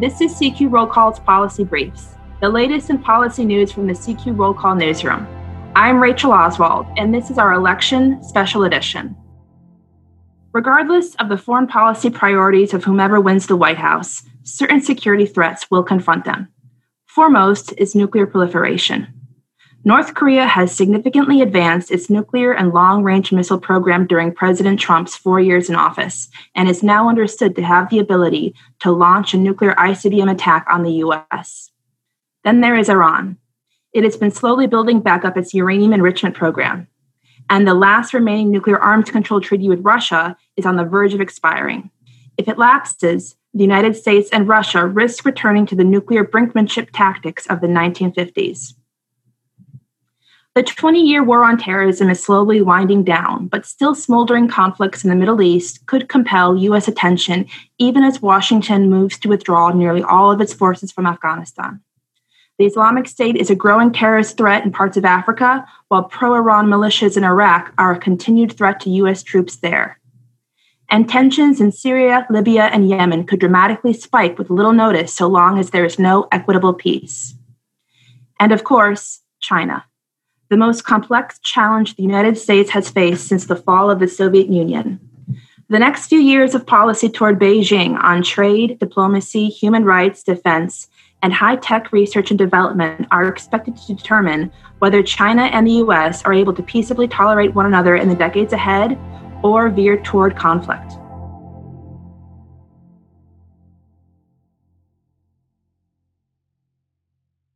This is CQ Roll Call's Policy Briefs, the latest in policy news from the CQ Roll Call newsroom. I'm Rachel Oswald, and this is our election special edition. Regardless of the foreign policy priorities of whomever wins the White House, certain security threats will confront them. Foremost is nuclear proliferation. North Korea has significantly advanced its nuclear and long range missile program during President Trump's four years in office and is now understood to have the ability to launch a nuclear ICBM attack on the US. Then there is Iran. It has been slowly building back up its uranium enrichment program. And the last remaining nuclear arms control treaty with Russia is on the verge of expiring. If it lapses, the United States and Russia risk returning to the nuclear brinkmanship tactics of the 1950s. The 20 year war on terrorism is slowly winding down, but still smoldering conflicts in the Middle East could compel U.S. attention even as Washington moves to withdraw nearly all of its forces from Afghanistan. The Islamic State is a growing terrorist threat in parts of Africa, while pro Iran militias in Iraq are a continued threat to U.S. troops there. And tensions in Syria, Libya, and Yemen could dramatically spike with little notice so long as there is no equitable peace. And of course, China the most complex challenge the United States has faced since the fall of the Soviet Union. The next few years of policy toward Beijing on trade, diplomacy, human rights, defense, and high tech research and development are expected to determine whether China and the US are able to peaceably tolerate one another in the decades ahead or veer toward conflict.